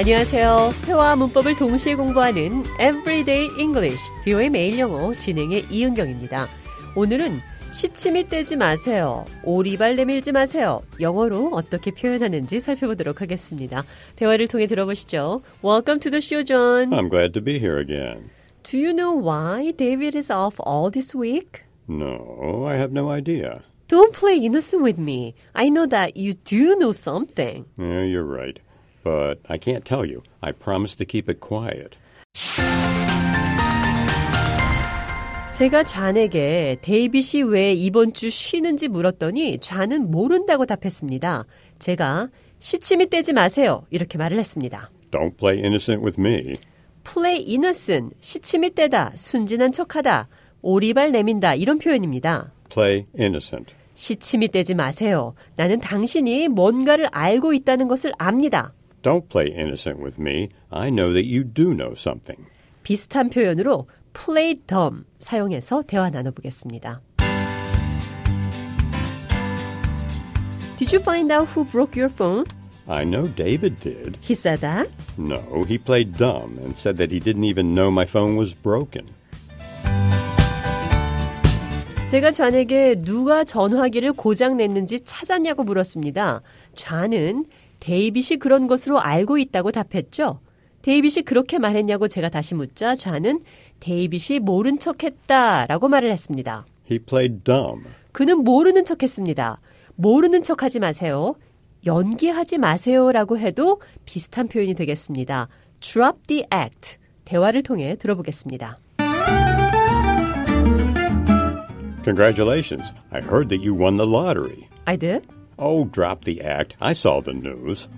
안녕하세요. 회화 문법을 동시에 공부하는 Everyday English, 뷰의 매일 영어 진행의 이은경입니다. 오늘은 시침이 떼지 마세요. 오리발 내밀지 마세요. 영어로 어떻게 표현하는지 살펴보도록 하겠습니다. 대화를 통해 들어보시죠. Welcome to the show, John. I'm glad to be here again. Do you know why David is off all this week? No, I have no idea. Don't play innocent with me. I know that you do know something. Yeah, you're right. But I can't tell you. I promised to keep it quiet. 제가 좌에게 데이빗이 왜 이번 주 쉬는지 물었더니 좌는 모른다고 답했습니다. 제가 시침이 떼지 마세요. 이렇게 말을 했습니다. Don't play innocent with me. play innocent, 시침이 떼다, 순진한 척하다, 오리발 내민다 이런 표현입니다. Play innocent. 시침이 떼지 마세요. 나는 당신이 뭔가를 알고 있다는 것을 압니다. Don't play innocent with me. I know that you do know something. 비슷한 표현으로 play dumb 사용해서 대화 나눠보겠습니다. Did you find out who broke your phone? I know David did. He said that. No, he played dumb and said that he didn't even know my phone was broken. 제가 좌에게 누가 전화기를 고장 냈는지 찾았냐고 물었습니다. 좌는 데이빗이 그런 것으로 알고 있다고 답했죠. 데이빗이 그렇게 말했냐고 제가 다시 묻자 좌는 데이빗이 모른 척했다라고 말을 했습니다. He played dumb. 그는 모르는 척했습니다. 모르는 척하지 마세요. 연기하지 마세요라고 해도 비슷한 표현이 되겠습니다. Drop the act. 대화를 통해 들어보겠습니다. Congratulations. I heard that you won the lottery. I did. Oh, drop the act. I saw the news.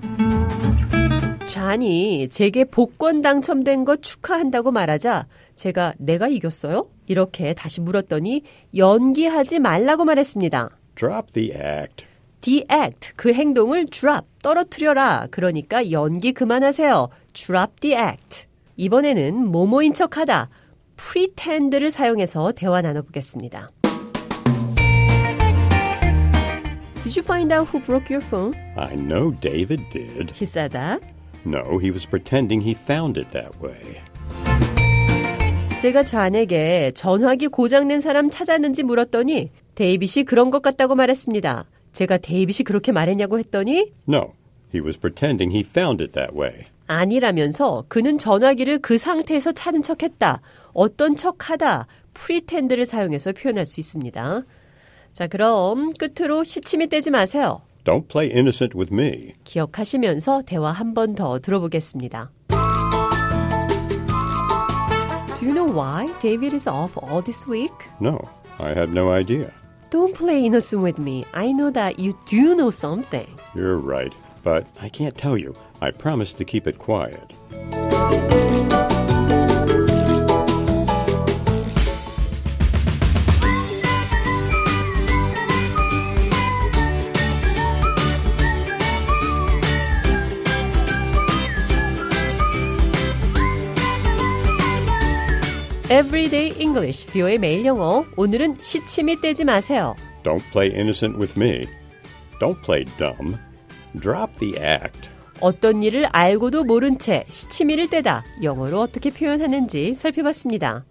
잔이 제게 복권 당첨된 거 축하한다고 말하자 제가 내가 이겼어요? 이렇게 다시 물었더니 연기하지 말라고 말했습니다. Drop the act. The act, 그 행동을 drop, 떨어뜨려라. 그러니까 연기 그만하세요. Drop the act. 이번에는 모모인 척하다, pretend를 사용해서 대화 나눠보겠습니다. Did you find out who broke your phone? I know David did. He said that. No, he was pretending he found it that way. 제가 좌에게 전화기 고장낸 사람 찾았는지 물었더니 데이빗이 그런 것 같다고 말했습니다. 제가 데이빗이 그렇게 말했냐고 했더니 No, he was pretending he found it that way. 아니라면서 그는 전화기를 그 상태에서 찾은 척했다. 어떤 척하다. 프리텐드를 사용해서 표현할 수 있습니다. 자, 그럼 끝으로 시침이 떼지 마세요. Don't play innocent with me. 기억하시면서 대화 한 번 더 들어보겠습니다. Do you know why David is off all this week? No, I had no idea. Don't play innocent with me. I know that you do know something. You're right, but I can't tell you. I promised to keep it quiet. Everyday English, 뷰의 매일 영어. 오늘은 시침이 떼지 마세요. Don't play innocent with me. Don't play dumb. Drop the act. 어떤 일을 알고도 모른 채 시치미를 떼다 영어로 어떻게 표현하는지 살펴봤습니다.